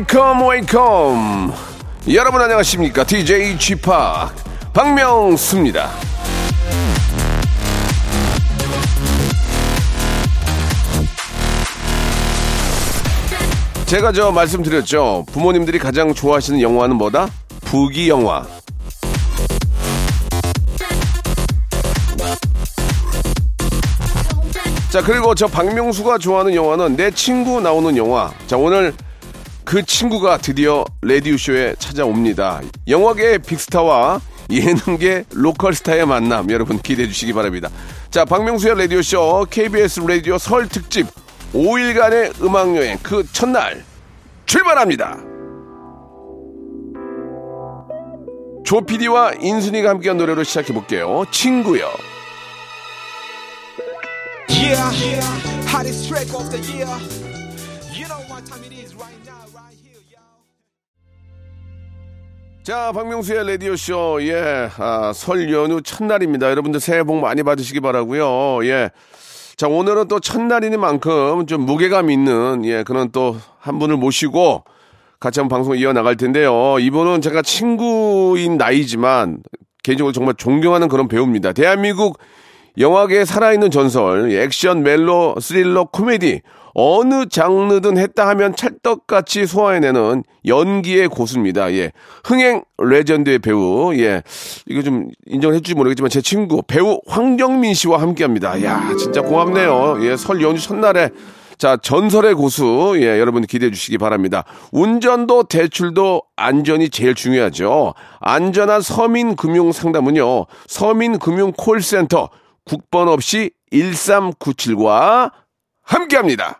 Welcome Welcome. 여러분 안녕하십니까? DJ p 박명수입니다. 제가 저 말씀드렸죠. 부모님들이 가장 좋아하시는 영화는 뭐다? 부기 영화. 자 그리고 저 박명수가 좋아하는 영화는 내 친구 나오는 영화. 자 오늘 그 친구가 드디어 레디오쇼에 찾아옵니다. 영화계의 빅스타와 예능계 로컬스타의 만남 여러분 기대해 주시기 바랍니다. 자 박명수의 레디오쇼 KBS 라디오 설 특집 5일간의 음악여행 그 첫날 출발합니다. 조피디와 인순이가 함께한 노래로 시작해 볼게요. 친구요 Yeah, hottest 자, 박명수의 라디오쇼, 예, 아, 설 연휴 첫날입니다. 여러분들 새해 복 많이 받으시기 바라고요 예. 자, 오늘은 또 첫날이니만큼 좀 무게감 있는, 예, 그런 또 한 분을 모시고 같이 한번 방송 이어나갈 텐데요. 이분은 제가 친구인 나이지만 개인적으로 정말 존경하는 그런 배우입니다. 대한민국 영화계에 살아있는 전설, 액션, 멜로, 스릴러, 코미디, 어느 장르든 했다 하면 찰떡같이 소화해내는 연기의 고수입니다. 예. 흥행 레전드의 배우, 예. 이거 좀 인정을 해주지 모르겠지만 제 친구, 배우 황정민 씨와 함께 합니다. 야 진짜 고맙네요. 예, 설 연휴 첫날에. 자, 전설의 고수, 예, 여러분 기대해 주시기 바랍니다. 운전도 대출도 안전이 제일 중요하죠. 안전한 서민 금융 상담은요, 서민 금융 콜센터 국번 없이 1397과 함께 합니다.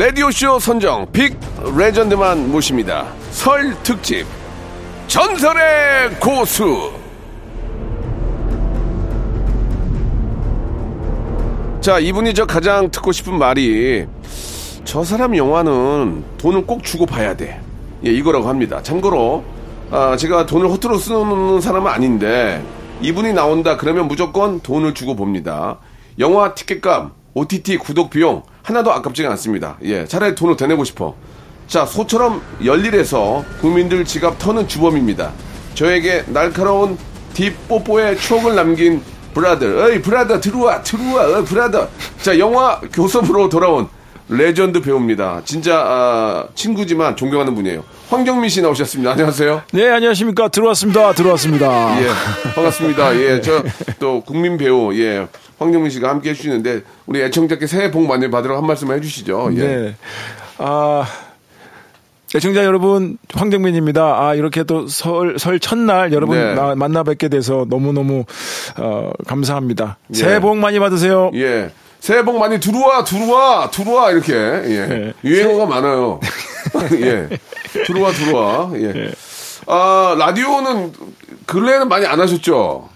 라디오쇼 선정 빅 레전드만 모십니다. 설 특집 전설의 고수. 자, 이분이 저 가장 듣고 싶은 말이 저 사람 영화는 돈을 꼭 주고 봐야 돼. 예, 이거라고 합니다. 참고로 아, 제가 돈을 허투루 쓰는 사람은 아닌데 이분이 나온다 그러면 무조건 돈을 주고 봅니다. 영화 티켓값, OTT 구독 비용 하나도 아깝지가 않습니다. 예, 차라리 돈을 더 내고 싶어. 자, 소처럼 열일해서 국민들 지갑 터는 주범입니다. 저에게 날카로운 deep뽀뽀의 추억을 남긴 brother. 어이, brother, 들어와, 들어와, 어, brother. 자, 영화 교섭으로 돌아온 레전드 배우입니다. 진짜, 아, 친구지만 존경하는 분이에요. 황정민 씨 나오셨습니다. 안녕하세요. 네, 안녕하십니까. 들어왔습니다. 들어왔습니다. 예, 반갑습니다. 예, 저 또 국민 배우 예 황정민 씨가 함께 해주시는데 우리 애청자께 새해 복 많이 받으라고 한 말씀 해주시죠. 예. 네. 아, 애청자 여러분, 황정민입니다. 아, 이렇게 또 설, 설 첫날 여러분 네. 나- 만나 뵙게 돼서 너무너무, 어, 감사합니다. 예. 새해 복 많이 받으세요. 예. 새해 복 많이 들어와, 들어와, 들어와, 이렇게. 예. 네. 유행어가 많아요. 예. 들어와, 들어와. 예. 아, 라디오는 근래에는 많이 안 하셨죠?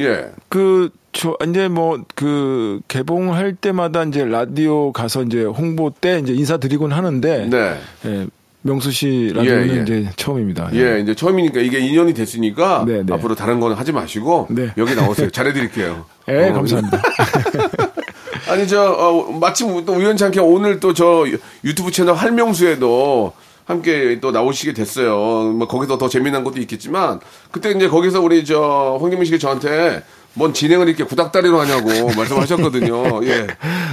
예. 그, 저, 이제 뭐, 그, 개봉할 때마다 이제 라디오 가서 이제 홍보 때 이제 인사드리곤 하는데, 네. 예, 명수 씨 라디오는 예, 예. 이제 처음입니다. 예, 이제 처음이니까 이게 인연이 됐으니까 네, 네. 앞으로 다른 거는 하지 마시고 네. 여기 나오세요. 잘해드릴게요. 예, 어, 감사합니다. 아니 저 어, 마침 또 우연찮게 오늘 또 저 유튜브 채널 할명수에도 함께 또 나오시게 됐어요. 뭐 거기서 더 재미난 것도 있겠지만 그때 이제 거기서 우리 저 황경민 씨가 저한테 뭔 진행을 이렇게 구닥다리로 하냐고 말씀하셨거든요. 예.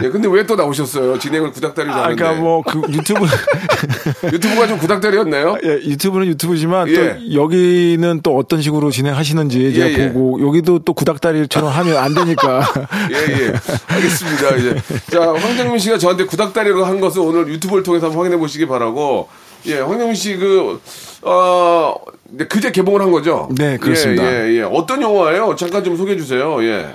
예. 근데 왜 또 나오셨어요? 진행을 구닥다리로 아, 하는데. 그러니까 뭐 그 유튜브 유튜브가 좀 구닥다리였나요? 예, 유튜브는 유튜브지만 예. 또 여기는 또 어떤 식으로 진행하시는지 제가 예, 예. 보고 여기도 또 구닥다리처럼 하면 안 되니까 예, 예. 알겠습니다. 이제. 자, 황정민 씨가 저한테 구닥다리로 한 것을 오늘 유튜브를 통해서 한번 확인해 보시기 바라고. 예, 황정민 씨 그, 어, 네, 그제 개봉을 한 거죠? 네, 그렇습니다. 예, 예, 예. 어떤 영화예요? 잠깐 좀 소개해 주세요. 예.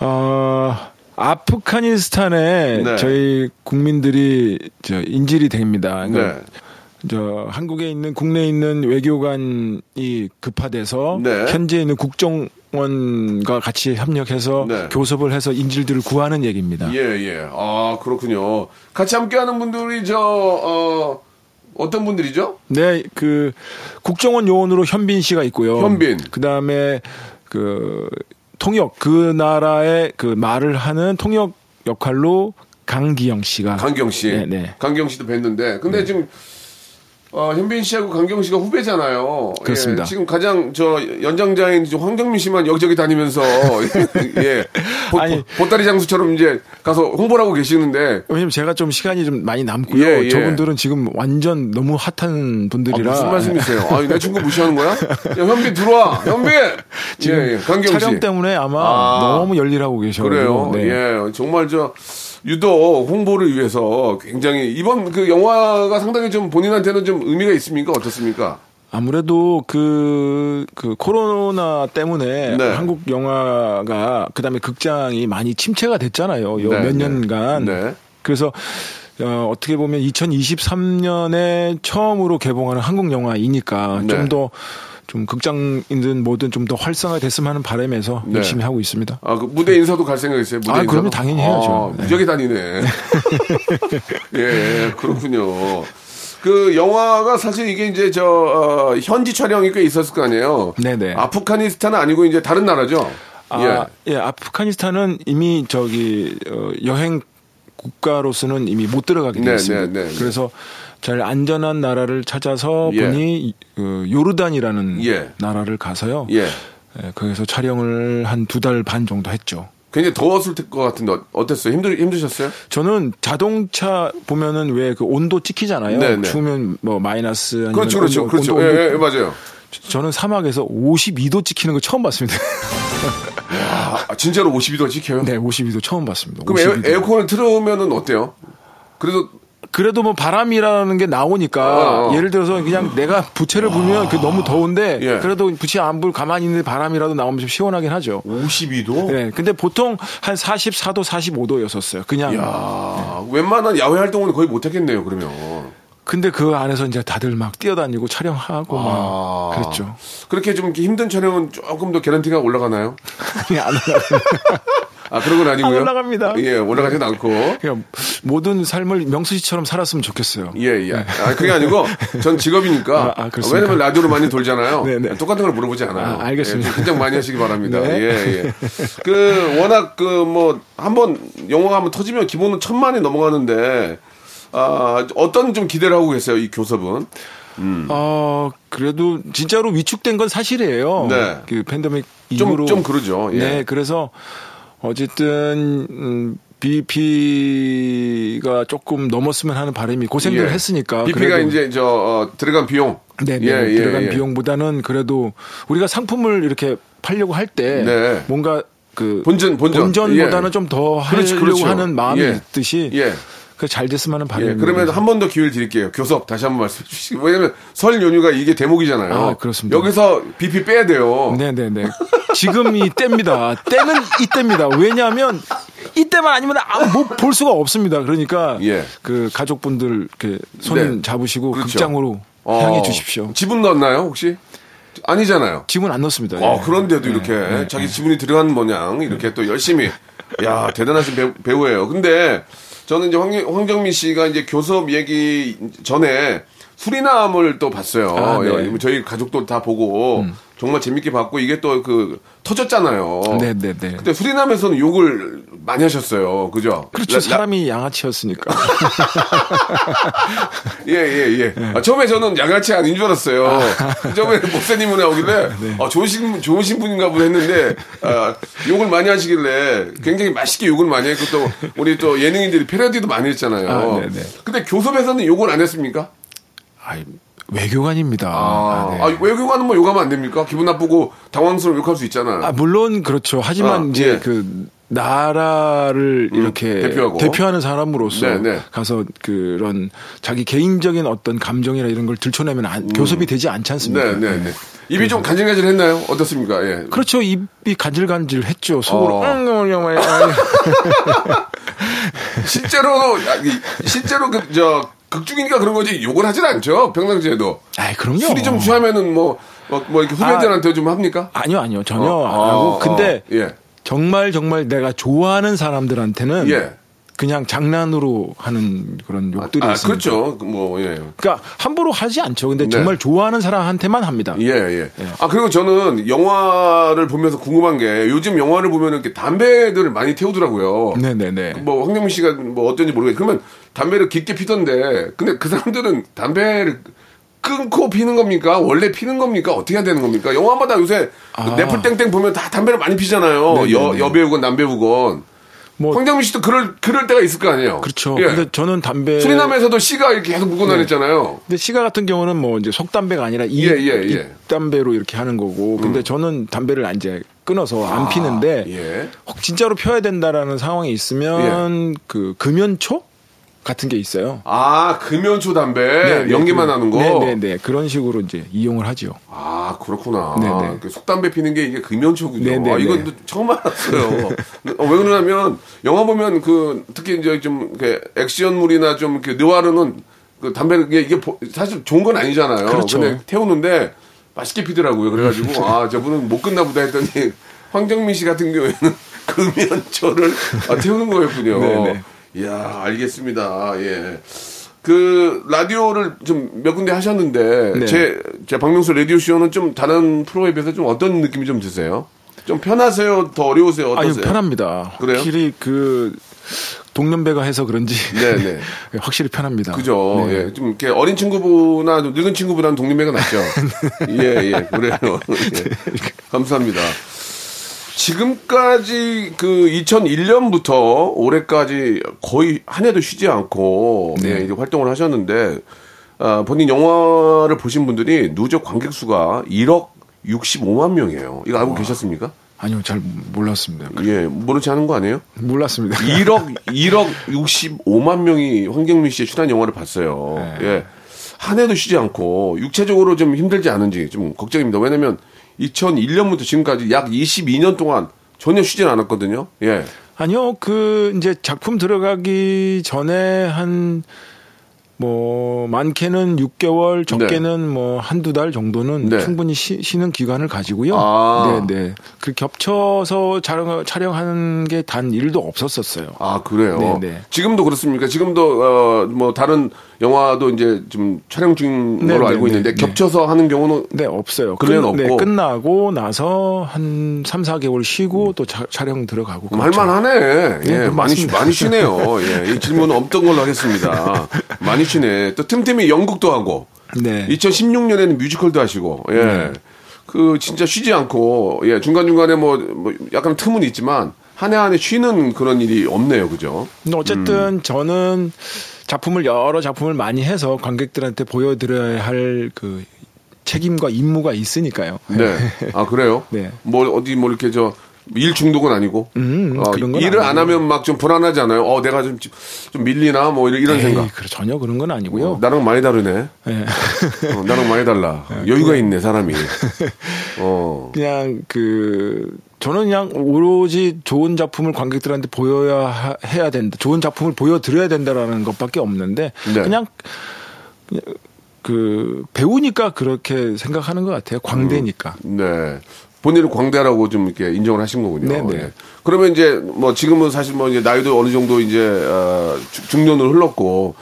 어, 아프가니스탄에 네. 저희 국민들이 저 인질이 됩니다. 네. 그러니까 저 한국에 있는 국내에 있는 외교관이 급파돼서 네. 현재 있는 국정 원과 같이 협력해서 네. 교섭을 해서 인질들을 구하는 얘기입니다. 예, 예. 아, 그렇군요. 같이 함께 하는 분들이 저, 어, 어떤 분들이죠? 네, 그 국정원 요원으로 현빈 씨가 있고요. 현빈. 그다음에 그 통역 그 나라의 그 말을 하는 통역 역할로 강기영 씨가 강경 씨. 네, 네. 강경 씨도 뵀는데. 근데 지금 어, 현빈 씨하고 강경 씨가 후배잖아요. 그렇습니다. 예, 지금 가장 저 연장자인 저 황정민 씨만 여기저기 다니면서 예. 보, 아니. 보따리 장수처럼 이제 가서 홍보를 하고 계시는데 왜냐면 제가 좀 시간이 좀 많이 남고요. 예, 예. 저분들은 지금 완전 너무 핫한 아, 분들이라 무슨 말씀이세요? 아, 내 친구 무시하는 거야? 야, 현빈 들어와. 현빈. 지금 예, 예. 강경 씨. 촬영 때문에 아마 아. 너무 열일하고 계셔. 그래요. 네. 예, 정말 저 유독 홍보를 위해서 굉장히 이번 그 영화가 상당히 좀 본인한테는 좀 의미가 있습니까? 어떻습니까? 아무래도 그, 그 코로나 때문에 네. 한국 영화가 그다음에 극장이 많이 침체가 됐잖아요. 요 네, 몇 네. 년간. 네. 그래서 어, 어떻게 보면 2023년에 처음으로 개봉하는 한국 영화이니까 네. 좀더 좀 극장이든 뭐든 좀 더 활성화됐으면 하는 바람에서 네. 열심히 하고 있습니다. 아, 그 무대 인사도 갈 생각 있어요? 무대 아, 인사도? 그럼요. 당연히 해야죠. 아, 네. 무지하게 다니네. 예, 그렇군요. 그 영화가 사실 이게 이제 저 어, 현지 촬영이 꽤 있었을 거 아니에요. 네네. 아프가니스탄은 아니고 이제 다른 나라죠. 아, 예. 아프가니스탄은 이미 저기 어, 여행 국가로서는 이미 못 들어가게 네, 되었습니다. 네, 네, 네. 그래서 제일 안전한 나라를 찾아서 예. 보니 그 요르단이라는 예. 나라를 가서요. 예. 예, 거기서 촬영을 한 두 달 반 정도 했죠. 굉장히 더웠을 것 같은데 어- 어땠어요? 힘들 힘드셨어요? 저는 자동차 보면은 왜 그 온도 찍히잖아요. 네, 네. 추우면 뭐 마이너스 아니면 그렇죠, 그렇죠, 온도, 그렇죠. 온도, 예. 예, 맞아요. 저는 사막에서 52도 찍히는 거 처음 봤습니다. 아, 진짜로 52도가 찍혀요? 네, 52도 처음 봤습니다. 그럼 52도. 에어, 에어컨을 틀으면은 어때요? 그래도 그래도 뭐 바람이라는 게 나오니까 어, 어. 예를 들어서 그냥 내가 부채를 불면 그 너무 더운데 예. 그래도 부채 안 불 가만히 있는 바람이라도 나오면 좀 시원하긴 하죠. 52도? 네, 근데 보통 한 44도, 45도였었어요. 그냥. 야, 웬만한 야외 활동은 거의 못 하겠네요, 그러면. 근데 그 안에서 이제 다들 막 뛰어다니고 촬영하고 아. 막 그랬죠. 그렇게 좀 힘든 촬영은 조금 더 개런티가 올라가나요? 아니, 안 올라가. 아, 그런 건 아니고요. 안 올라갑니다. 예, 올라가진 않고. 그냥 모든 삶을 명수 씨처럼 살았으면 좋겠어요. 예, 예. 아, 그게 아니고, 전 직업이니까. 아, 아? 왜냐면 라디오로 많이 돌잖아요. 네, 네. 똑같은 걸 물어보지 않아요. 아, 알겠습니다. 예, 긴장 많이 하시기 바랍니다. 네. 예, 예. 그, 워낙 그, 뭐, 한 번, 영화가 한번 터지면 기본은 천만이 넘어가는데, 아, 어떤 좀 기대를 하고 계세요, 이 교섭은? 어, 그래도 진짜로 위축된 건 사실이에요. 네. 그 팬데믹 좀, 이후로. 좀 그러죠. 예. 네, 그래서 어쨌든 음, BP가 조금 넘었으면 하는 바람이 고생들 예. 을 했으니까 BP가 이제 저 어, 들어간 비용. 네, 네. 예, 예, 들어간 예. 비용보다는 그래도 우리가 상품을 이렇게 팔려고 할 때 네. 뭔가 그 본전, 본전. 보다는 예. 좀더 하려고 그렇죠, 그렇죠. 하는 마음이 예. 있듯이 예. 그 잘 됐으면 하는 예, 바람입니다. 그러면 한 번 더 기회를 드릴게요. 교섭 다시 한 번 말씀해 주시고. 왜냐면 설 연휴가 이게 대목이잖아요. 아, 그렇습니다. 여기서 BP 빼야 돼요. 네네네. 지금 이 때입니다. 때는 이 때입니다. 왜냐하면 이때만 아니면 뭐볼 수가 없습니다. 그러니까 예. 그 가족분들 이렇게 손 네. 잡으시고 그렇죠. 극장으로 어, 향해 주십시오. 지분 넣었나요, 혹시? 아니잖아요. 지문 안 넣습니다. 아, 예. 그런데도 네, 이렇게 네, 자기 지분이 들어간 모양 이렇게 또 열심히 야 대단하신 배우, 배우예요. 근데 저는 이제 황, 황정민 씨가 이제 교섭 얘기 전에 수리남을 또 봤어요. 아, 네. 음. 예, 저희 가족도 다 보고 정말 재밌게 봤고 이게 또 그 터졌잖아요. 네네네. 근데 수리남에서는 욕을 많이 하셨어요. 그죠? 그렇죠. 라- 라- 사람이 양아치였으니까. 예, 예, 예. 네. 아, 처음에 저는 양아치 아닌 줄 알았어요. 처음에 목사님은 나오길래, 네. 아, 좋으신, 좋으신 분인가 보다 했는데, 아, 욕을 많이 하시길래, 굉장히 맛있게 욕을 많이 했고, 또, 우리 또 예능인들이 패러디도 많이 했잖아요. 아, 네네. 근데 교섭에서는 욕을 안 했습니까? 아이, 외교관입니다. 아, 아, 네. 아, 외교관은 뭐 욕하면 안 됩니까? 기분 나쁘고 당황스러워 욕할 수 있잖아요. 아, 물론 그렇죠. 하지만 아, 이제 예. 음, 그 나라를 이렇게 대표하고. 하는 사람으로서 네, 네. 가서 그런 자기 개인적인 어떤 감정이나 이런 걸 들춰내면 안- 교섭이 되지 않지 않습니까? 네, 네, 네. 입이 좀 간질간질 했나요? 어떻습니까? 예. 그렇죠. 입이 간질간질 했죠. 속으로. 어. 실제로, 아, 이- 실제로 그, 저, 극중이니까 그런 거지 욕을 하진 않죠. 평상시에도. 아이, 그럼요. 술이 좀 취하면은 뭐, 뭐, 뭐 이렇게 후배들한테 좀 합니까? 아니요, 아니요. 전혀 어, 안 하고. 어, 근데 어, 예. 정말 정말 내가 좋아하는 사람들한테는 예. 그냥 장난으로 하는 그런 욕들이 아, 있습니다. 그렇죠. 그 뭐, 예. 그러니까 함부로 하지 않죠. 근데 네. 정말 좋아하는 사람한테만 합니다. 예, 예. 아, 그리고 저는 영화를 보면서 궁금한 게 요즘 영화를 보면 이렇게 담배들을 많이 태우더라고요. 네 네 네. 뭐 황정민 씨가 뭐 어떤지 모르겠 그러면 담배를 깊게 피던데 근데 그 사람들은 담배를 끊고 피는 겁니까? 원래 피는 겁니까? 어떻게 해야 되는 겁니까? 영화마다 요새 그 아. 넷플 땡땡 보면 다 담배를 많이 피잖아요. 네네네. 여, 여배우건 남배우건. 뭐 황정민 씨도 그럴 그럴 때가 있을 거 아니에요. 그렇죠. 예. 근데 저는 담배 수리남에서도 씨가 이렇게 계속 묻고 다녔잖아요. 근데 시가 같은 경우는 뭐 이제 속담배가 아니라 이 예, 예, 예. 입담배로 이렇게 하는 거고. 근데 저는 담배를 이제 끊어서 안 피는데 예. 혹 진짜로 펴야 된다라는 상황이 있으면 그 금연초 같은 게 있어요. 아 금연초 담배 네, 네, 연기만 그- 하는 거. 네네 네 그런 식으로 이제 이용을 하죠. 아 그렇구나. 네네. 그 속담배 피는 게 이게 금연초군요. 네네네. 아, 이건 또 처음 알았어요. 어, 왜 그러냐면 영화 보면 그 특히 이제 좀 이렇게 액션물이나 좀 이렇게 느와르는 그 담배를 이게, 이게 보- 사실 좋은 건 아니잖아요. 그렇죠. 근데 태우는데 맛있게 피더라고요. 그래가지고 아 저분은 못 끝나 보다 했더니 황정민 씨 같은 경우에는 금연초를 아, 태우는 거였군요. 네네. 이야 알겠습니다. 예. 그 라디오를 좀 몇 군데 하셨는데 네. 제, 제 박명수 라디오 쇼는 좀 다른 프로에 비해서 좀 어떤 느낌이 좀 드세요? 좀 편하세요? 더 어려우세요? 아유 어떠세요? 편합니다. 그래요? 확실히 그 동년배가 해서 그런지 네네. 확실히 편합니다. 그죠. 네. 예. 좀 이렇게 어린 친구보다 늙은 친구보다는 동년배가 낫죠. 예, 예. 그래요. 예. 감사합니다. 지금까지 그 2001년부터 올해까지 거의 한 해도 쉬지 않고 네. 예, 이제 활동을 하셨는데 아, 본인 영화를 보신 분들이 누적 관객 수가 1억 65만 명이에요. 이거 알고 계셨습니까? 아니요 잘 몰랐습니다. 예, 모르지 않은 거 아니에요? 몰랐습니다. 1억 1억 65만 명이 황경민 씨의 출연 영화를 봤어요. 네. 예. 한 해도 쉬지 않고 육체적으로 좀 힘들지 않은지 좀 걱정입니다. 왜냐면 2001년부터 지금까지 약 22년 동안 전혀 쉬진 않았거든요. 예. 아니요, 그, 이제 작품 들어가기 전에 한, 뭐, 많게는 6개월, 적게는 뭐, 한두 달 정도는 네. 충분히 쉬, 는 기간을 가지고요. 아. 네, 네. 그 겹쳐서 촬영, 촬영하는 게 단 일도 없었었어요. 아, 그래요? 네, 네. 지금도 그렇습니까? 지금도, 어, 뭐, 다른 영화도 이제 좀 촬영 중인 네, 걸로 네, 알고 네, 있는데, 네. 겹쳐서 하는 경우는 네, 없어요. 그래는 끝- 없고. 네, 끝나고 나서 한 3, 4개월 쉬고 또 차- 촬영 들어가고. 그렇죠. 할만 하네. 예, 네, 많이, 쉬. 많이 쉬네요. 예, 이 질문은 없던 걸로 하겠습니다. 많이 쉬네. 또 틈틈이 연극도 하고, 네. 2016년에는 뮤지컬도 하시고, 예. 네. 그, 진짜 쉬지 않고, 예, 중간 중간에 뭐, 뭐 약간 틈은 있지만, 한 해 한 해 쉬는 그런 일이 없네요. 그죠? 근데 어쨌든 음. 저는 작품을 여러 작품을 많이 해서 관객들한테 보여드려야 할 그 책임과 임무가 있으니까요. 네. 아, 그래요? 네. 뭐, 어디 뭐 이렇게 저, 일 중독은 아니고. 음, 어, 그런 건 일을 안. 하면 막 좀 불안하지 않아요? 어, 내가 좀, 좀 밀리나? 뭐 이런, 이런 에이, 생각. 그래, 전혀 그런 건 아니고요. 어, 나랑 많이 다르네. 예. 어, 나랑 많이 달라. 여유가 있네, 사람이. 어. 그냥 그 저는 그냥 오로지 좋은 작품을 관객들한테 보여야 하- 해야 된다. 좋은 작품을 보여드려야 된다라는 것밖에 없는데 네. 그냥 그 배우니까 그렇게 생각하는 것 같아요. 광대니까. 네. 본인을 광대라고 좀 이렇게 인정을 하신 거군요. 네네. 예. 그러면 이제 뭐 지금은 사실 뭐 이제 나이도 어느 정도 이제 어, 중- 중년을 흘렀고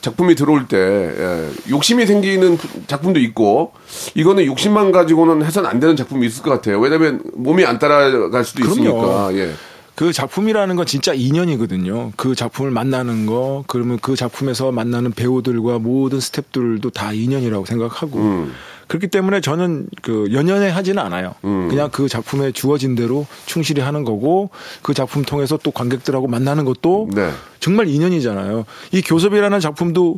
작품이 들어올 때 예, 욕심이 생기는 부- 작품도 있고 이거는 욕심만 가지고는 해선 안 되는 작품이 있을 것 같아요. 왜냐하면 몸이 안 따라갈 수도 그럼요. 있으니까. 예. 그 작품이라는 건 진짜 인연이거든요. 그 작품을 만나는 거, 그러면 그 작품에서 만나는 배우들과 모든 스탭들도 다 인연이라고 생각하고. 음. 그렇기 때문에 저는 그 연연해 하지는 않아요. 음. 그냥 그 작품에 주어진 대로 충실히 하는 거고 그 작품 통해서 또 관객들하고 만나는 것도 네. 정말 인연이잖아요. 이 교섭이라는 작품도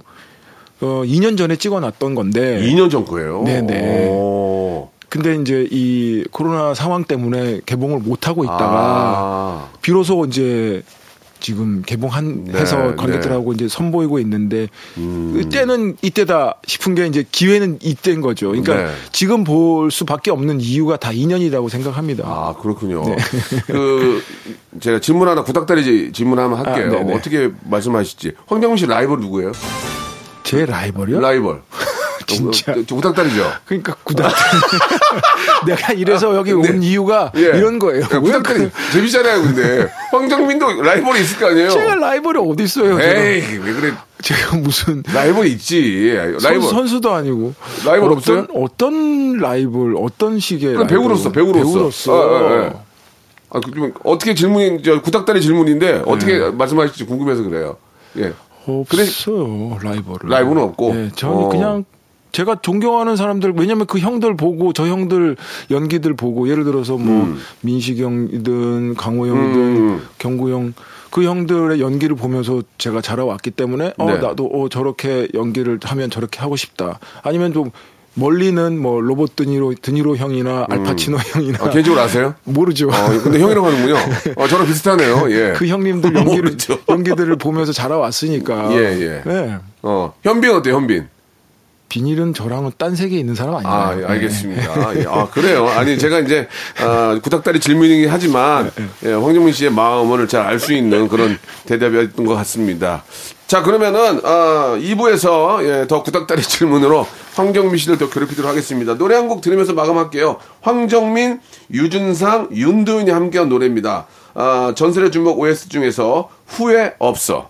어 2년 전에 찍어놨던 건데 2년 전 거예요. 네네. 오. 근데 이제 이 코로나 상황 때문에 개봉을 못 하고 있다가 아. 비로소 이제 지금 개봉한 네, 해서 관객들하고 이제 선보이고 있는데 음. 이때는 이때다 싶은 게 이제 기회는 이때인 거죠. 그러니까 네. 지금 볼 수밖에 없는 이유가 다 인연이라고 생각합니다. 아, 그렇군요. 네. 그, 제가 질문 하나, 구닥다리 질문 하나 할게요. 아. 어떻게 말씀하실지. 황정민 씨 라이벌 누구예요? 제 라이벌이요? 라이벌. 진짜. 어, 저 구닥다리죠? 그러니까 구닥 내가 이래서 여기 근데- 온 이유가 예. 이런 거예요. 예, 구닥다리 재밌잖아요, 근데. 황정민도 라이벌이 있을 거 아니에요? 제가 라이벌이 어디 있어요? 제가, 에이, 왜 그래. 제가 무슨 라이벌이 있지. 라이벌. 선수, 선수 도 아니고 라이벌 어떤, 없어요? 어떤 라이벌 어떤 식의 그럼 라이벌? 배우로서, 배우로서. 배우로서 아, 예, 예. 아, 그 좀, 어떻게 질문이, 저, 구닥다리 질문인데, 어떻게 네. 말씀하실지 궁금해서 그래요. 예. 그래- 없어요 라이벌은 라이벌은 없고? 예, 저는 어. 그냥 제가 존경하는 사람들 왜냐면 그 형들 보고 저 형들 연기들 보고 예를 들어서 뭐 민식형이든 강호영이든 음. 경구형 그 형들의 연기를 보면서 제가 자라왔기 때문에 어 네. 나도 어 저렇게 연기를 하면 저렇게 하고 싶다 아니면 좀 멀리는 뭐 로봇 드니로 드니로 형이나 알파치노 형이나 아, 개인적으로 아세요? 모르죠. 어, 근데 형이라고 하는군요. 어, 저랑 비슷하네요. 예. 그 형님들 연기를 모르죠. 연기들을 보면서 자라왔으니까. 예, 예. 네. 어, 현빈 어때요, 현빈? 비닐은 저랑은 딴 세계에 있는 사람 아니에요. 아, 예, 네. 알겠습니다. 예, 아, 그래요. 아니, 제가 이제, 아, 구닥다리 질문이긴 하지만, 예, 황정민 씨의 마음을 잘 알 수 있는 그런 대답이었던 것 같습니다. 자, 그러면은, 아, 2부에서, 예, 더 구닥다리 질문으로 황정민 씨를 더 괴롭히도록 하겠습니다. 노래 한 곡 들으면서 마감할게요. 황정민, 유준상, 윤도현이 함께한 노래입니다. 아, 전설의 주먹 OS 중에서 후회 없어.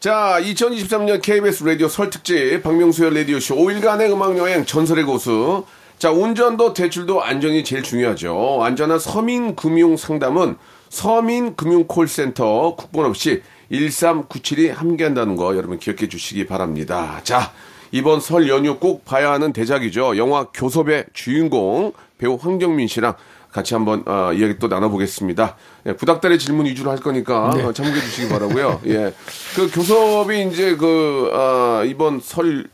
자, 2023년 KBS 라디오 설 특집 박명수의 라디오쇼 5일간의 음악여행 전설의 고수. 자, 운전도 대출도 안전이 제일 중요하죠. 안전한 서민금융 상담은 서민금융콜센터 국번 없이 1397이 함께한다는 거 여러분 기억해 주시기 바랍니다. 자, 이번 설 연휴 꼭 봐야 하는 대작이죠. 영화 교섭의 주인공 배우 황정민 씨랑 같이 한번 어, 이야기 또 나눠보겠습니다. 예, 구닥다리 질문 위주로 할 거니까 어, 참고해 주시기 바라고요. 예, 그 교섭이 이제 그 아, 이번 설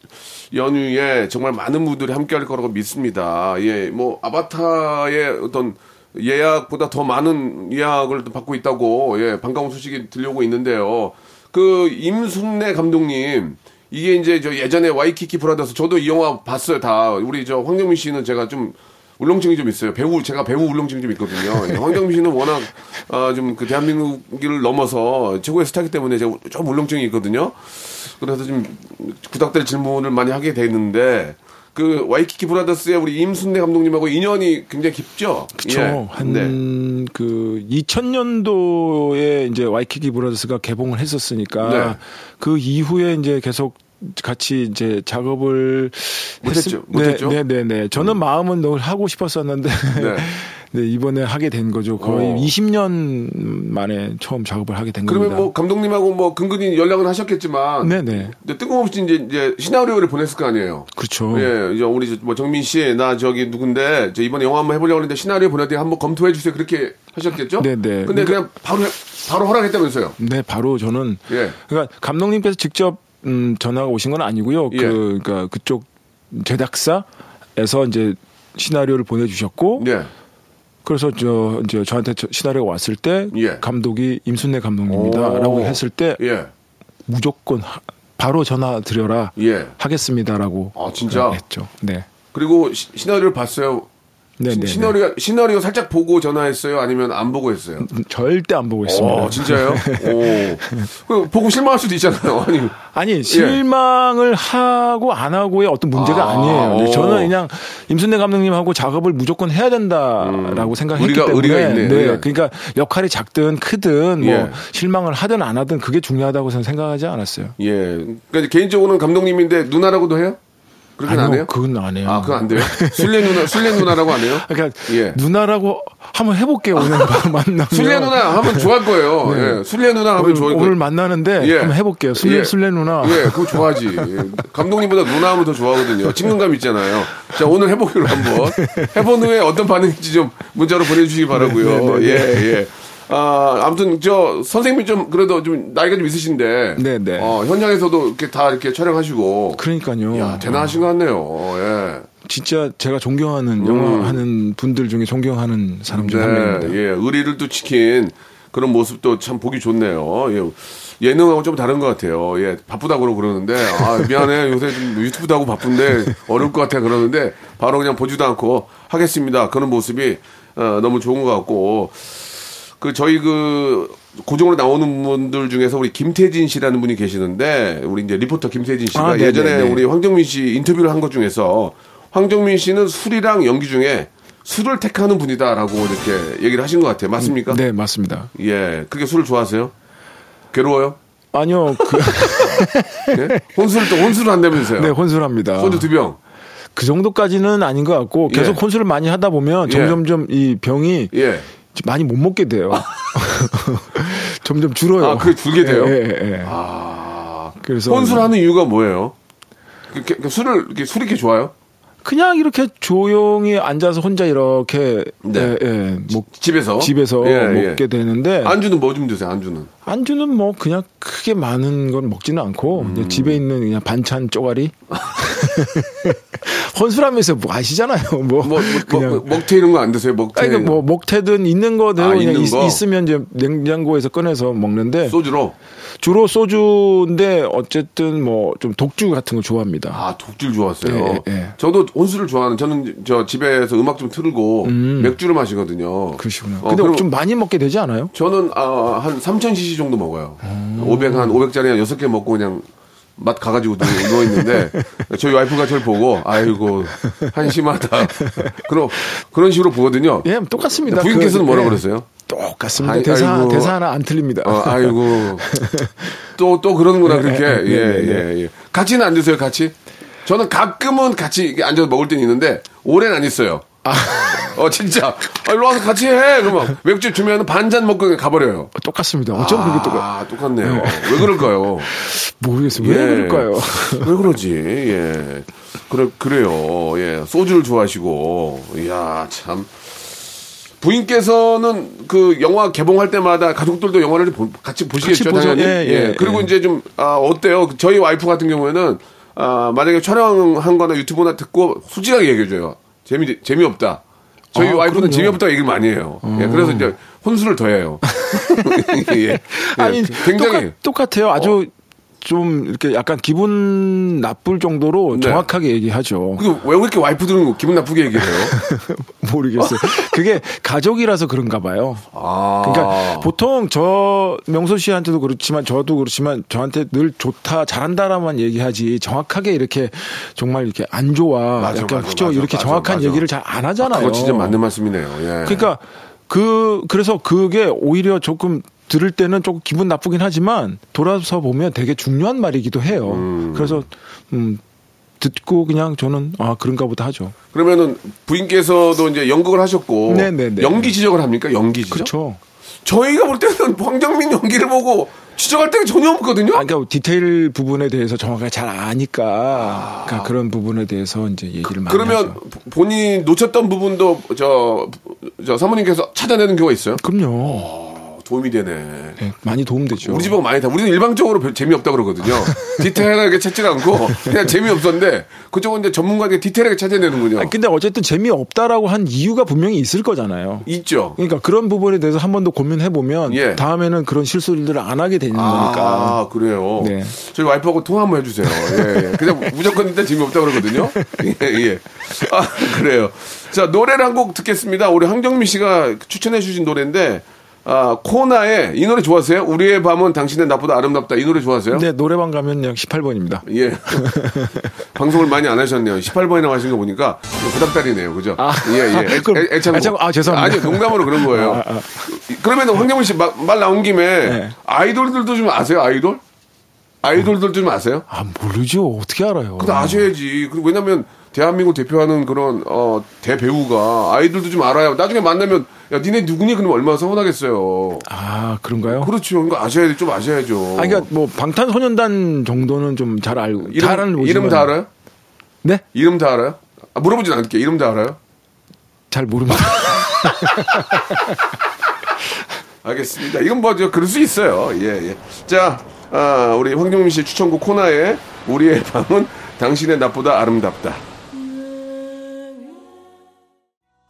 연휴에 정말 많은 분들이 함께할 거라고 믿습니다. 예, 뭐 아바타의 어떤 예약보다 더 많은 예약을 또 받고 있다고 예, 반가운 소식이 들려오고 있는데요. 그 임순례 감독님 이게 이제 저 예전에 와이키키 브라더스 저도 이 영화 봤어요 다 우리 저 황정민 씨는 제가 좀 울렁증이 좀 있어요 배우 제가 배우 울렁증이 좀 있거든요 예, 황정민 씨는 워낙 아, 좀 그 대한민국을 넘어서 최고의 스타기 때문에 제가 좀 울렁증이 있거든요 그래서 좀 구닥다리 질문을 많이 하게 되는데 그 와이키키 브라더스의 우리 임순례 감독님하고 인연이 굉장히 깊죠 그렇죠. 예. 한 네. 그 2000년도에 이제 와이키키 브라더스가 개봉을 했었으니까 네. 그 이후에 이제 계속 같이 이제 작업을 못했죠. 했음- 못했죠? 네, 네, 네. 저는 마음은 늘 하고 싶었었는데 네. 네, 이번에 하게 된 거죠. 거의 어. 20년 만에 처음 작업을 하게 된 그러면 겁니다. 뭐 감독님하고 뭐 근근히 연락은 하셨겠지만 네, 네. 근데 뜬금없이 이제, 이제 시나리오를 보냈을 거 아니에요. 그렇죠. 예, 이제 우리 뭐 정민 씨, 나 저기 누군데 저 이번에 영화 한번 해보려고 하는데 시나리오 보내드리 한번 검토해 주세요. 그렇게 하셨겠죠? 네, 네. 근데 그냥 바로 해- 바로 허락했다면서요? 네, 바로 저는 예. 그러니까 감독님께서 직접 음, 전화가 오신 건 아니고요. 예. 그 그러니까 그쪽 제작사에서 이제 시나리오를 보내주셨고, 네. 그래서 저 이제 저한테 저 시나리오가 왔을 때 예. 감독이 임순례 감독님이다라고 오. 했을 때 예. 무조건 하- 바로 전화 드려라 예. 하겠습니다라고 아, 진짜? 했죠. 네. 그리고 시, 시나리오를 봤어요. 네, 시- 네, 시나리오 시나리오 살짝 보고 전화했어요? 아니면 안 보고 했어요? 절대 안 보고 있습니다. 어, 진짜요? 오. 그 보고 실망할 수도 있잖아요. 아니. 아니 실망을 하고 안 하고의 어떤 문제가 아, 아, 니에요 오. 저는 그냥 임순례 감독님하고 작업을 무조건 해야 된다라고 생각했기 의리가- 때문에 의리가 있네, 네, 의리가. 그러니까 역할이 작든 크든 뭐 예. 실망을 하든 안 하든 그게 중요하다고 저는 생각하지 않았어요. 예. 그러니까 개인적으로는 감독님인데 누나라고도 해요? 그렇게는 안 해요? 그건 안 해요. 아, 그건 안 돼요? 술래 누나, 술래 누나라고 안 해요? 그러니까 예. 누나라고 한번 해볼게요 오늘 만나면. 술래 누나 하면 좋아할 거예요. 예. 술래 누나 하면 오늘, 좋아할 거예요. 오늘 만나는데 예. 한번 해볼게요. 술래 예. 술래 누나. 예, 그거 좋아하지. 예. 감독님보다 누나 하면 더 좋아하거든요. 친근감 있잖아요. 자, 오늘 해보기로 한번. 해본 후에 어떤 반응인지 좀 문자로 보내주시기 바라고요 네, 예, 예. 아, 아무튼 저 선생님이 좀 그래도 좀 나이가 좀 있으신데. 네, 네. 어, 현장에서도 이렇게 다 이렇게 촬영하시고. 그러니까요. 야, 대단하신 것 같네요. 예. 진짜 제가 존경하는 영화 하는 분들 중에 존경하는 사람 중한 명입니다. 음. 네, 예, 의리를 또 지킨 그런 모습도 참 보기 좋네요. 예. 예능하고 좀 다른 것 같아요. 예, 바쁘다고 그러는데, 아, 미안해. 요새 좀 유튜브도 하고 바쁜데, 어려울 것 같아. 그러는데, 바로 그냥 보지도 않고 하겠습니다. 그런 모습이, 어, 너무 좋은 것 같고, 그, 저희 그, 고정으로 나오는 분들 중에서 우리 김태진 씨라는 분이 계시는데, 우리 이제 리포터 김태진 씨가 아, 네네네. 예전에 우리 황정민 씨 인터뷰를 한 것 중에서, 황정민 씨는 술이랑 연기 중에 술을 택하는 분이다라고 이렇게 얘기를 하신 것 같아요. 맞습니까? 네, 맞습니다. 예. 그게 술을 좋아하세요? 괴로워요? 아니요, 그, 예? 혼술을 또 혼술을 한다면서요? 네, 혼술합니다. 소주 두 병. 그 정도까지는 아닌 것 같고 계속 예. 혼술을 많이 하다 보면 예. 점점점 이 병이 예. 많이 못 먹게 돼요. 점점 줄어요. 아, 그게 줄게 돼요? 예, 예, 예. 아. 그래서 혼술하는 이유가 뭐예요? 그, 그, 그 술을 술이 이렇게 좋아요? 그냥 이렇게 조용히 앉아서 혼자 이렇게 네. 예, 예, 먹, 집에서 집에서 예, 먹게 예. 되는데 안주는 뭐 좀 드세요? 안주는 안주는 뭐 그냥 크게 많은 건 먹지는 않고 음. 집에 있는 그냥 반찬 쪼가리 혼술하면서 뭐 아시잖아요 뭐, 뭐, 뭐, 그냥 뭐, 먹태 이런 거 안 드세요? 먹태 아니, 그뭐 먹태든 있는 거대로 아, 그냥 있는 있, 거? 있으면 이제 냉장고에서 꺼내서 먹는데 소주로 주로 소주인데 어쨌든 뭐 좀 독주 같은 거 좋아합니다. 아 독주를 좋아하세요. 예, 예. 저도 혼술을 좋아하는 저는 저 집에서 음악 좀 틀고 맥주를 마시거든요. 그러시구나. 어, 근데 좀 많이 먹게 되지 않아요? 저는 아, 한 3,000cc 정도 먹어요. 500, 한 500짜리 한 6개 먹고 그냥 맛 가가지고 누워, 있는데 저희 와이프가 저를 보고 아이고 한심하다. 그런 그런 식으로 보거든요. 예, 똑같습니다. 부인께서는 그, 뭐라 예. 그러세요? 똑같습니다. 아이, 대사 아이고. 대사 하나 안 틀립니다. 어, 아이고 또또 그러는구나 그렇게 네, 네, 예 네, 예 예. 같이는 안 드세요 같이? 저는 가끔은 같이 앉아서 먹을 때는 있는데 오래는 안 있어요. 아. 어 진짜 아, 일로 와서 같이 해 그러면 맥주 주면 반잔 먹고 가버려요. 똑같습니다. 어쩜 그게 똑같? 아, 똑같네요. 왜 그럴까요? 모르겠어요. 왜 예. 그럴까요? 왜 그러지? 예. 그래, 그래요. 예. 소주를 좋아하시고. 이야, 참. 부인께서는 그 영화 개봉할 때마다 가족들도 영화를 보- 같이 보시겠죠, 같이. 당연히. 예, 예, 그리고 예. 이제 좀, 아, 어때요? 저희 와이프 같은 경우에는, 아, 만약에 촬영한 거나 유튜브나 듣고 솔직하게 얘기해줘요. 재미, 재미없다. 저희 아, 와이프는. 재미없다고 얘기를 많이 해요. 예, 그래서 이제 혼술을 더 해요. 예, 예. 아니 굉장히. 똑같, 똑같아요. 아주 좀 이렇게 약간 기분 나쁠 정도로 네. 정확하게 얘기하죠. 그왜 그렇게 와이프들은 기분 나쁘게 얘기를 해요? 모르겠어요. 그게 가족이라서 그런가 봐요. 아. 그러니까 보통 저 명소 씨한테도 그렇지만 저도 그렇지만 저한테 늘 좋다 잘한다라만 얘기하지 정확하게 이렇게 정말 이렇게 안 좋아 맞아, 약간 맞아, 후져 맞아, 이렇게 정확한. 얘기를 잘 안 하잖아요. 그거 진짜 맞는 말씀이네요. 예. 그러니까 그 그래서 그게 오히려 조금 들을 때는 조금 기분 나쁘긴 하지만 돌아서 보면 되게 중요한 말이기도 해요. 그래서 음 듣고 그냥 저는 아 그런가 보다 하죠. 그러면은 부인께서도 이제 연극을 하셨고 네네네. 연기 지적을 합니까? 연기 지적. 그렇죠. 저희가 볼 때는 황정민 연기를 보고 지적할 때가 전혀 없거든요. 아, 그러니까 디테일 부분에 대해서 정확하게 잘 아니까 그러니까 그런 부분에 대해서 이제 얘기를 많이 그러면 하죠. 본인이 놓쳤던 부분도 저, 저 사모님께서 찾아내는 경우가 있어요? 그럼요. 도움이 되네. 네, 많이 도움되죠. 우리 집하고 많이 다. 우리는 일방적으로 별 재미없다 그러거든요. 디테일하게 찾지 않고 그냥 재미없었는데 그쪽은 이제 전문가들이 디테일하게 찾아내는군요. 아니, 근데 어쨌든 재미없다라고 한 이유가 분명히 있을 거잖아요. 있죠. 그러니까 그런 부분에 대해서 한 번 더 고민해 보면 예. 다음에는 그런 실수들을 안 하게 되는 거니까. 아, 그래요. 네. 저희 와이프하고 통화 한번 해주세요. 예, 예. 그냥 무조건 일단 재미없다 그러거든요. 예, 예. 아, 그래요. 자, 노래를 한 곡 듣겠습니다. 우리 황정민 씨가 추천해 주신 노래인데, 아, 코나의 이 노래 좋아하세요? 우리의 밤은 당신의 나보다 아름답다. 이 노래 좋아하세요? 근데 노래방 가면 약 18번입니다. 예. 방송을 많이 안 하셨네요. 18번이나 하신 거 보니까 부담달이네요. 그죠? 아. 예, 예. 애, 그럼 애, 애창곡. 애창곡, 아, 죄송합니다. 아니, 농담으로 그런 거예요. 아, 아. 그러면 황정민 씨말 나온 김에 네. 아이돌들도 좀 아세요? 아이돌? 아이돌들 좀 아세요? 아, 모르죠. 어떻게 알아요? 근데 아셔야지. 그리고 왜냐면 대한민국 대표하는 그런 어 대배우가 아이돌도 좀 알아요. 나중에 만나면 야 니네 누구니? 그러면 얼마나 서운하겠어요. 아, 그런가요? 그렇죠. 그러니까 아셔야지 좀 아셔야죠. 아, 그러니까 뭐 방탄소년단 정도는 좀 잘 알고 이름, 잘 이름 다 알아요? 네? 이름 다 알아요? 아, 물어보진 않을게. 이름 다 알아요? 잘 모릅니다. 알겠습니다. 이건 뭐, 저, 그럴 수 있어요. 예, 예. 자, 아, 우리 황정민 씨 추천곡 코나에 우리의 밤은 당신의 낮보다 아름답다.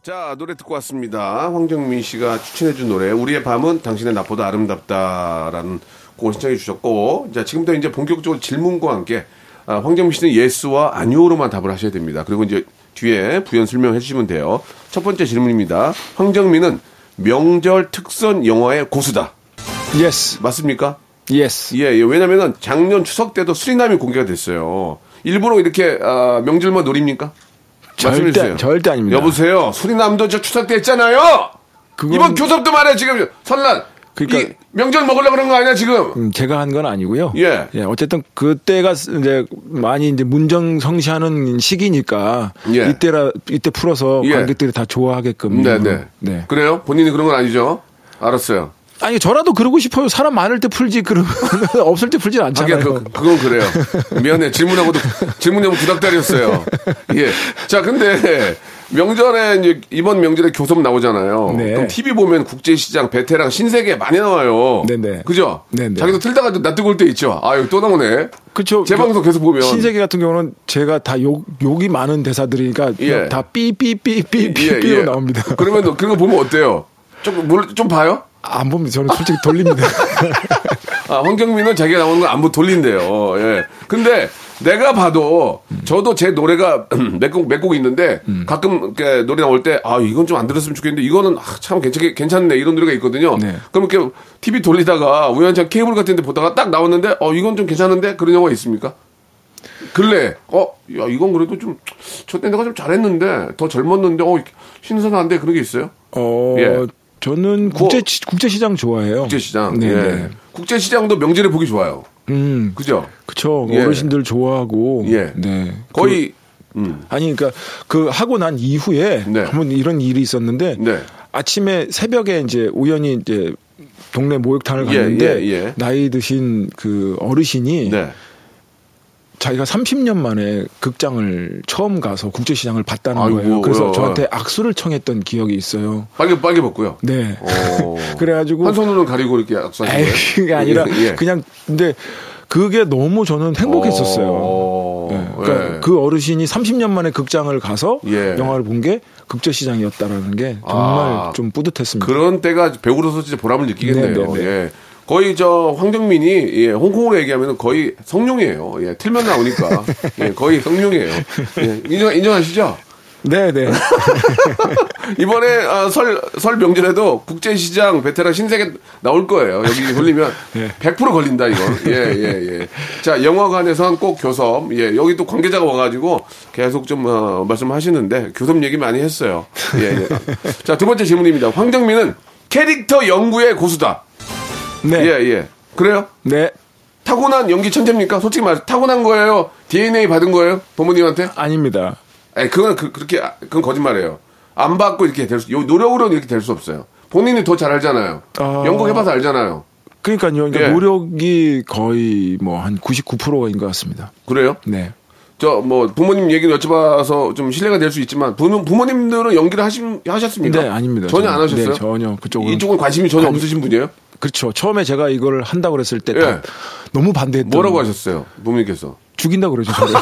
자, 노래 듣고 왔습니다. 황정민 씨가 추천해준 노래, 우리의 밤은 당신의 낮보다 아름답다라는 곡을 신청해 주셨고, 자, 지금부터 이제 본격적으로 질문과 함께, 아, 황정민 씨는 예스와 아니오로만 답을 하셔야 됩니다. 그리고 이제 뒤에 부연 설명해 주시면 돼요. 첫 번째 질문입니다. 황정민은 명절 특선 영화의 고수다. Yes. 맞습니까? Yes. 예, 예. 왜냐면은 작년 추석 때도 수리남이 공개가 됐어요. 일부러 이렇게 아, 명절만 노립니까? 말씀해 절대 주세요. 절대 아닙니다. 여보세요. 수리남도 저 추석 때 했잖아요. 그건- 이번 교섭도 말해 지금 설날. 그러니까- 이 명절 먹으려고 그런 거 아니야 지금? 음, 제가 한 건 아니고요. 예. 어쨌든 그때가 이제 많이 이제 문정성시하는 시기니까 예. 이때라 이때 풀어서 예. 관객들이 다 좋아하게끔. 네, 일부러. 네. 네. 그래요? 본인이 그런 건 아니죠? 알았어요. 아니 저라도 그러고 싶어요. 사람 많을 때 풀지 그러면 없을 때 풀진 않잖아요. 그, 그건 그래요. 미안해. 질문하고도, 질문하고 구닥다리였어요. 예. 자, 근데 명절에 이제 이번 명절에 교섭 나오잖아요. 네. 그럼 TV 보면 국제시장, 베테랑, 신세계 많이 나와요. 네네. 그죠? 네네. 자기도 틀다가 낯뜨고 올때 있죠. 아, 여기 또 나오네. 그렇죠. 제 방송 계속 보면. 신세계 같은 경우는 제가 다 욕 욕이 많은 대사들이니까 예. 다 삐삐삐삐삐삐로 나옵니다. 그러면 그런 거 보면 어때요? 좀, 뭘, 좀 봐요? 안 봅니다. 저는 솔직히 돌립니다. 아, 황정민은 자기가 나오는 걸안 돌린대요. 예. 근데 내가 봐도 저도 제 노래가 몇 곡, 몇곡 있는데 가끔 이렇게 노래 나올 때 아, 이건 좀 안 들었으면 좋겠는데 이거는 아, 참 괜찮게, 괜찮네. 이런 노래가 있거든요. 네. 그럼 이렇게 TV 돌리다가 우연찮게 케이블 같은 데 보다가 딱 나왔는데 어, 이건 좀 괜찮은데 그런 영화 있습니까? 근래 어, 야, 이건 그래도 좀, 저때 내가 좀 잘했는데, 더 젊었는데, 어, 신선한데, 그런 게 있어요? 어, 예. 저는 국제 국제 시장 좋아해요. 국제 시장. 네, 예. 네. 국제 시장도 명절에 보기 좋아요. 음. 그죠? 그쵸. 예. 어르신들 좋아하고. 예. 네. 거의, 음. 그, 아니, 그러니까 그 하고 난 이후에 네. 한번 이런 일이 있었는데 네. 아침에 새벽에 이제 우연히 이제 동네 목욕탕을 예, 갔는데 예, 예. 나이 드신 그 어르신이 네. 자기가 30년 만에 극장을 처음 가서 국제시장을 봤다는 아이고, 거예요. 그래서 어. 저한테 악수를 청했던 기억이 있어요. 빨개, 빨개 벗고요. 네. 어. 그래가지고 한 손으로는 가리고 이렇게 악수하신 에이, 거예요? 그게 아니라 예, 예. 그냥 근데 그게 너무 저는 행복했었어요. 어, 네, 그러니까 예. 그 어르신이 30년 만에 극장을 가서 예. 영화를 본게 국제시장이었다라는 게 정말 아, 좀 뿌듯했습니다. 그런 때가 배우로서 진짜 보람을 느끼겠네요. 네, 네, 네. 예. 거의 저 황정민이 예, 홍콩으로 얘기하면 거의 성룡이에요. 예, 틀면 나오니까 예, 거의 성룡이에요. 예, 인정 인정하시죠? 네, 네. 이번에 아, 설, 설 명절에도 국제시장 베테랑 신세계 나올 거예요. 여기 돌리면 네. 100% 걸린다, 이거. 예, 예, 예. 자, 영화관에선 꼭 교섭. 예, 여기 또 관계자가 와가지고 계속 좀, 어, 말씀하시는데 교섭 얘기 많이 했어요. 예, 예. 자, 두 번째 질문입니다. 황정민은 캐릭터 연구의 고수다. 네. 예, 예. 그래요? 네. 타고난 연기 천재입니까? 솔직히 말해 타고난 거예요? DNA 받은 거예요? 부모님한테? 아닙니다. 아니, 그건 그, 렇게 그건 거짓말이에요. 안 받고 이렇게 될 수, 요 노력으로는 이렇게 될 수 없어요. 본인이 더 잘 알잖아요. 아. 연극해봐서 알잖아요. 그러니까요. 그러니까 예. 노력이 거의 뭐 한 99%인 것 같습니다. 그래요? 네. 저, 뭐, 부모님 얘기를 여쭤봐서 좀 신뢰가 될 수 있지만, 부모, 부모님들은 연기를 하시, 하셨습니까? 네, 아닙니다. 전혀 안 저는. 하셨어요? 네, 전혀. 그쪽은. 이쪽은 관심이 전혀 관- 없으신 분이에요? 그렇죠. 처음에 제가 이걸 한다고 그랬을 때 예. 다 너무 반대했던 뭐라고 하셨어요? 부모님께서. 죽인다 그러죠. 저를.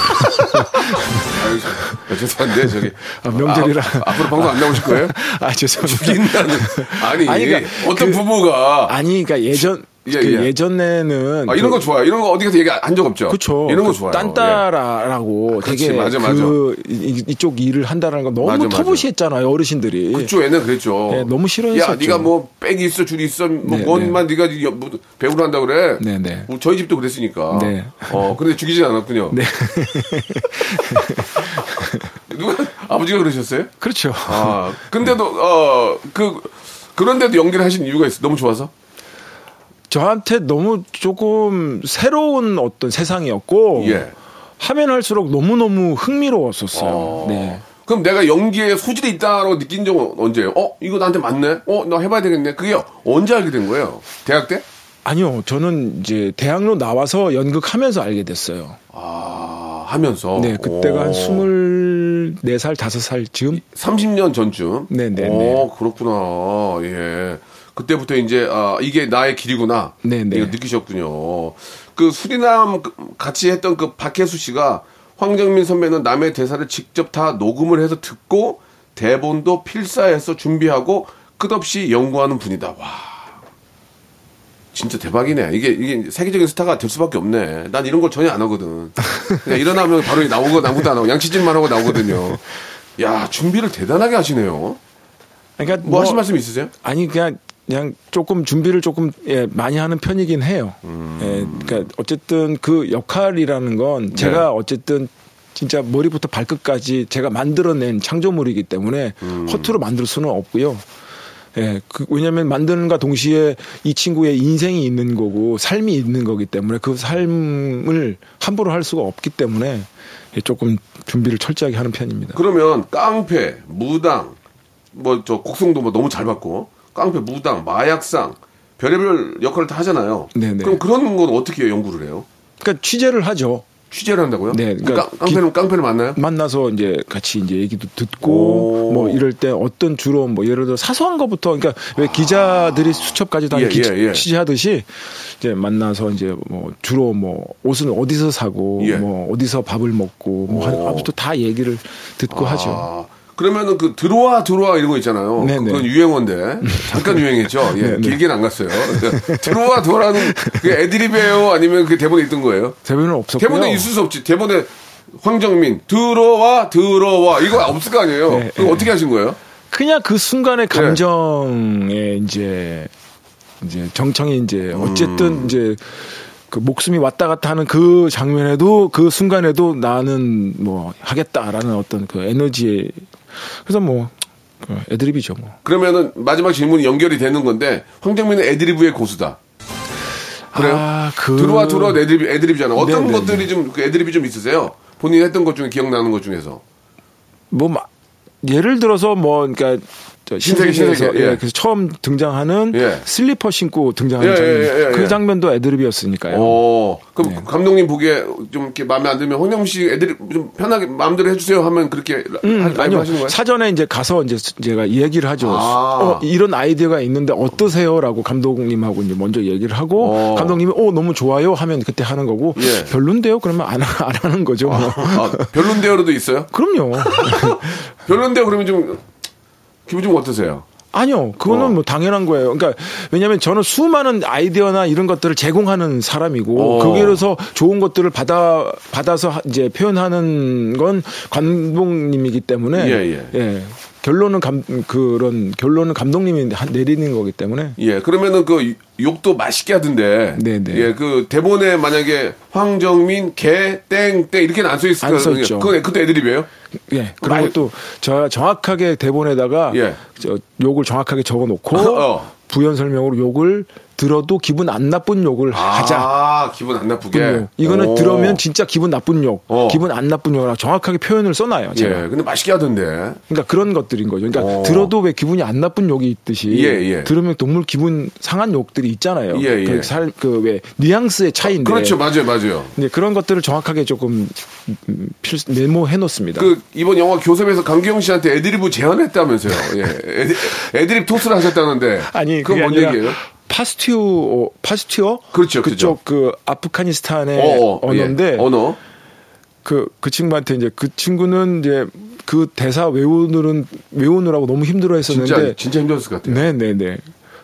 저- 죄송한데 저기 아, 명절이라. 아, 앞으로 방송 안 나오실 거예요? 아, 죄송합니다. 죽인다는 아니, 아니, 그러니까 어떤 그- 부모가 아니, 그러니까 예전 예, 그 예. 예전에는 아, 이런 그- 거 좋아요. 이런 거 어디 가서 얘기 한 적 없죠. 그쵸. 이런 거그 좋아요. 예. 딴따라라고 그렇지, 되게 맞아, 그 이- 이쪽 일을 한다라는 거 너무 맞아, 맞아. 터부시했잖아요 어르신들이. 그쪽에는 그랬죠. 네, 너무 싫어했었죠. 야, 네가 뭐 백이 있어, 줄이 있어, 뭐 네, 뭔만 네가 이- 뭐 배우를 한다 그래. 네, 네. 뭐 저희 집도 그랬으니까. 네. 어, 근데 죽이진 않았군요. 네. 누가 아버지가 그러셨어요? 그렇죠. 아, 근데도 어, 그 그런데도 연기를 하신 이유가 있어. 너무 좋아서. 저한테 너무 조금 새로운 어떤 세상이었고 예. 하면 할수록 너무 너무 흥미로웠었어요. 어. 네. 그럼 내가 연기에 소질이 있다고 느낀 적은 언제예요? 어, 이거 나한테 맞네? 어, 나 해봐야 되겠네? 그게 언제 알게 된 거예요? 대학 때? 아니요, 저는 이제 대학로 나와서 연극하면서 알게 됐어요. 아, 하면서. 네, 그때가 한 오. 24살, 5살 즈음? 30년 전쯤. 네, 네, 오, 그렇구나. 예. 그때부터 이제 아 이게 나의 길이구나. 네, 네. 이거 느끼셨군요. 그 수리남 그 같이 했던 그 박혜수 씨가 황정민 선배는 남의 대사를 직접 다 녹음을 해서 듣고 대본도 필사해서 준비하고 끝없이 연구하는 분이다. 와. 진짜 대박이네. 이게, 이게 세계적인 스타가 될 수밖에 없네. 난 이런 걸 전혀 안 하거든. 그냥 일어나면 바로 나오고 아무것도 안 하고 양치질만 하고 나오거든요. 야, 준비를 대단하게 하시네요. 그러니까 뭐, 하실 말씀 있으세요? 아니 그냥 그냥 조금 준비를 조금 예, 많이 하는 편이긴 해요. 음. 예, 그러니까 어쨌든 그 역할이라는 건 제가 네. 어쨌든 진짜 머리부터 발끝까지 제가 만들어낸 창조물이기 때문에 음. 허투루 만들 수는 없고요. 예, 그, 왜냐하면 만드는가 동시에 이 친구의 인생이 있는 거고 삶이 있는 거기 때문에 그 삶을 함부로 할 수가 없기 때문에 예, 조금 준비를 철저하게 하는 편입니다. 그러면 깡패, 무당, 뭐 저 곡성도 뭐 너무 잘 받고 깡패, 무당, 마약상 별의별 역할을 다 하잖아요. 네네. 그럼 그런 건 어떻게 연구를 해요? 그러니까 취재를 하죠. 취재를 한다고요? 네, 그러니까 깡, 깡패는 깡패를 만나요? 만나서 이제 같이 이제 얘기도 오. 듣고 뭐 이럴 때 어떤 주로 뭐 예를 들어 사소한 것부터 그러니까 왜 기자들이 수첩까지 다 예, 기- 예, 예. 취재하듯이 이제 만나서 이제 뭐 주로 뭐 옷은 어디서 사고 예. 뭐 어디서 밥을 먹고 뭐 오. 하부터 다 얘기를 듣고 하죠. 아, 그러면은 그 들어와 들어와 이런 거 있잖아요. 네네. 그건 유행어인데 잠깐 유행했죠. 예, 네네. 길게는 안 갔어요. 들어와 들어와는 그 애드립이에요, 아니면 그 대본에 있던 거예요? 대본은 없었고요. 대본에 있을 수 없지. 대본에 황정민 들어와 들어와 이거 없을 거 아니에요. 네, 그거 네. 어떻게 하신 거예요? 그냥 그 순간의 감정에 이제 이제 정청이 이제 어쨌든 음. 이제 그 목숨이 왔다 갔다 하는 그 장면에도 그 순간에도 나는 뭐 하겠다라는 어떤 그 에너지에 그래서 뭐그 애드립이죠 뭐. 그러면은 마지막 질문이 연결이 되는 건데 황정민은 애드리브의 고수다. 그래요? 아, 그 들어와 들어와 애드립 애드립이잖아. 어떤 네네네. 것들이 좀그 애드립이 좀 있으세요? 본인이 했던 것 중에 기억나는 것 중에서. 뭐 마- 예를 들어서 뭐 그러니까 저 신세계, 신세계, 예, 예. 그래서 처음 등장하는 예. 슬리퍼 신고 등장하는 예, 장면 예, 예, 예, 그 예. 장면도 애드립이었으니까요. 오, 그럼 네. 감독님 보기에 좀 이렇게 마음에 안 들면 황정민 씨 애드립 좀 편하게 마음대로 해주세요 하면 그렇게 음, 하, 아니요. 하시는 거예요? 사전에 이제 가서 이제 스- 제가 얘기를 하죠. 아. 어, 이런 아이디어가 있는데 어떠세요라고 감독님하고 이제 먼저 얘기를 하고 어. 감독님이 어 너무 좋아요 하면 그때 하는 거고 예. 별론데요 그러면 안, 하- 안 하는 거죠. 뭐. 아, 별론데요로도 있어요? 그럼요. 별론데요 그러면 좀 기분 좀 어떠세요? 아니요. 그거는 어. 뭐 당연한 거예요. 그러니까 왜냐하면 저는 수많은 아이디어나 이런 것들을 제공하는 사람이고 어. 거기에서 좋은 것들을 받아 받아서 하- 이제 표현하는 건 감독님이기 때문에 예, 예. 결론은 감 그런 결론은 감독님이 하- 내리는 거기 때문에 예, 그러면은 그 욕도 맛있게 하던데. 네, 네. 예, 그 대본에 만약에 황정민 개 땡땡 이렇게는 안 써 있을 안써 거예요. 있죠. 그건 그것도 애드립이에요? 예 그런 많이- 것도 저 정확하게 대본에다가 예. 저 욕을 정확하게 적어 놓고 어. 부연 설명으로 욕을 들어도 기분 안 나쁜 욕을 하자. 아, 기분 안 나쁘게. 욕. 이거는 오. 들으면 진짜 기분 나쁜 욕, 어. 기분 안 나쁜 욕이라 정확하게 표현을 써놔요. 예, 제가. 근데 맛있게 하던데. 그러니까 그런 것들인 거죠. 그러니까 어. 들어도 왜 기분이 안 나쁜 욕이 있듯이 예, 예. 들으면 동물 기분 상한 욕들이 있잖아요. 예, 예. 그살그왜 뉘앙스의 차이인데. 그렇죠, 맞아요, 맞아요. 네, 그런 것들을 정확하게 조금 음, 필 메모해 놓습니다. 그 이번 영화 교섭에서 강기영 씨한테 애드립을 제안했다면서요. 예, 애드, 애드립 토스를 하셨다는데. 아니 그건 뭔 얘기예요? 파스티오 파스티오 그렇죠, 그쪽 그 아프가니스탄의 어, 어, 언어인데 예. 언어. 그, 그 친구한테 이제 그 친구는 이제 그 대사 외우느는 외우느라고 너무 힘들어 했었는데 진짜 진짜 힘들었을 것 같아요. 네네네.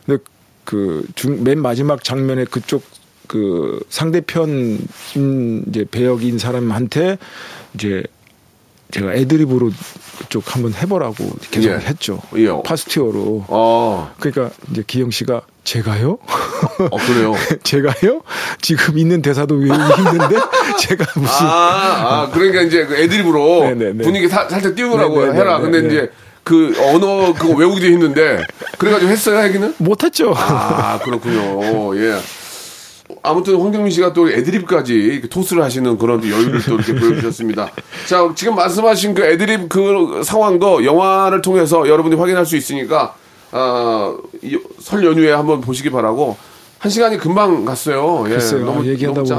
근데 그중 맨 마지막 장면에 그쪽 그 상대편인 이제 배역인 사람한테 이제 제가 애드립으로 그쪽 한번 해보라고 계속 예. 했죠. 예. 파스티어로. 어, 그러니까 이제 기영 씨가 제가요? 어 그래요. 제가요? 지금 있는 대사도 외우기 힘든데 제가 무슨 아, 아, 그러니까 이제 그 애드립으로 네네네. 분위기 사- 살짝 띄우라고 네네네. 해라. 근데 네. 이제 그 언어 그거 외우기도 힘든데 그래가지고 했어요, 하기는? 못했죠. 아, 그렇군요. 예. 아무튼 황정민 씨가 또 애드립까지 토스를 하시는 그런 또 여유를 또 이렇게 보여주셨습니다. 자, 지금 말씀하신 그 애드립 그 상황도 영화를 통해서 여러분이 확인할 수 있으니까, 아, 이- 설 연휴에 한번 보시기 바라고, 한 시간이 금방 갔어요. 예. 글쎄요. 너무, 아, 얘기하다 너무 짜-.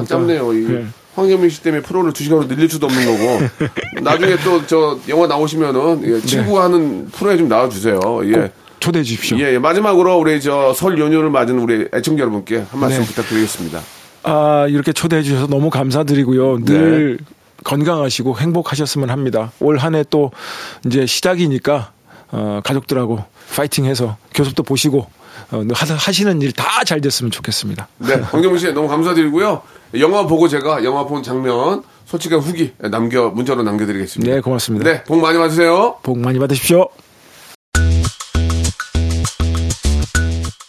이 네. 황정민 씨 때문에 프로를 두 시간으로 늘릴 수도 없는 거고, 나중에 또 저 영화 나오시면은, 예, 친구가 하는 프로에 좀 나와주세요. 예. 초대해 주십시오. 예, 예. 마지막으로 우리 저 설 연휴를 맞은 우리 애청자 여러분께 한 말씀 네. 부탁드리겠습니다. 아, 이렇게 초대해 주셔서 너무 감사드리고요. 늘 건강하시고 행복하셨으면 합니다. 올 한 해 또 이제 시작이니까 어, 가족들하고 파이팅 해서 교섭도 보시고 어, 하- 하시는 일 다 잘 됐으면 좋겠습니다. 네, 황정민 씨 너무 감사드리고요. 영화 보고 제가 영화 본 장면 솔직한 후기 남겨 문자로 남겨드리겠습니다. 네, 고맙습니다. 네, 복 많이 받으세요. 복 많이 받으십시오.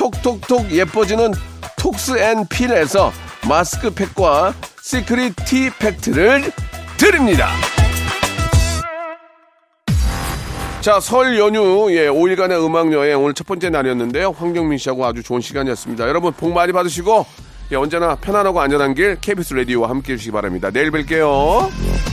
톡톡톡 예뻐지는 톡스앤필에서 마스크팩과 시크릿 티 팩트를 드립니다. 자, 설 연휴, 예, 5일간의 음악여행, 오늘 첫 번째 날이었는데요. 황경민 씨하고 아주 좋은 시간이었습니다. 여러분, 복 많이 받으시고, 예, 언제나 편안하고 안전한 길, KBS 라디오와 함께 해주시기 바랍니다. 내일 뵐게요.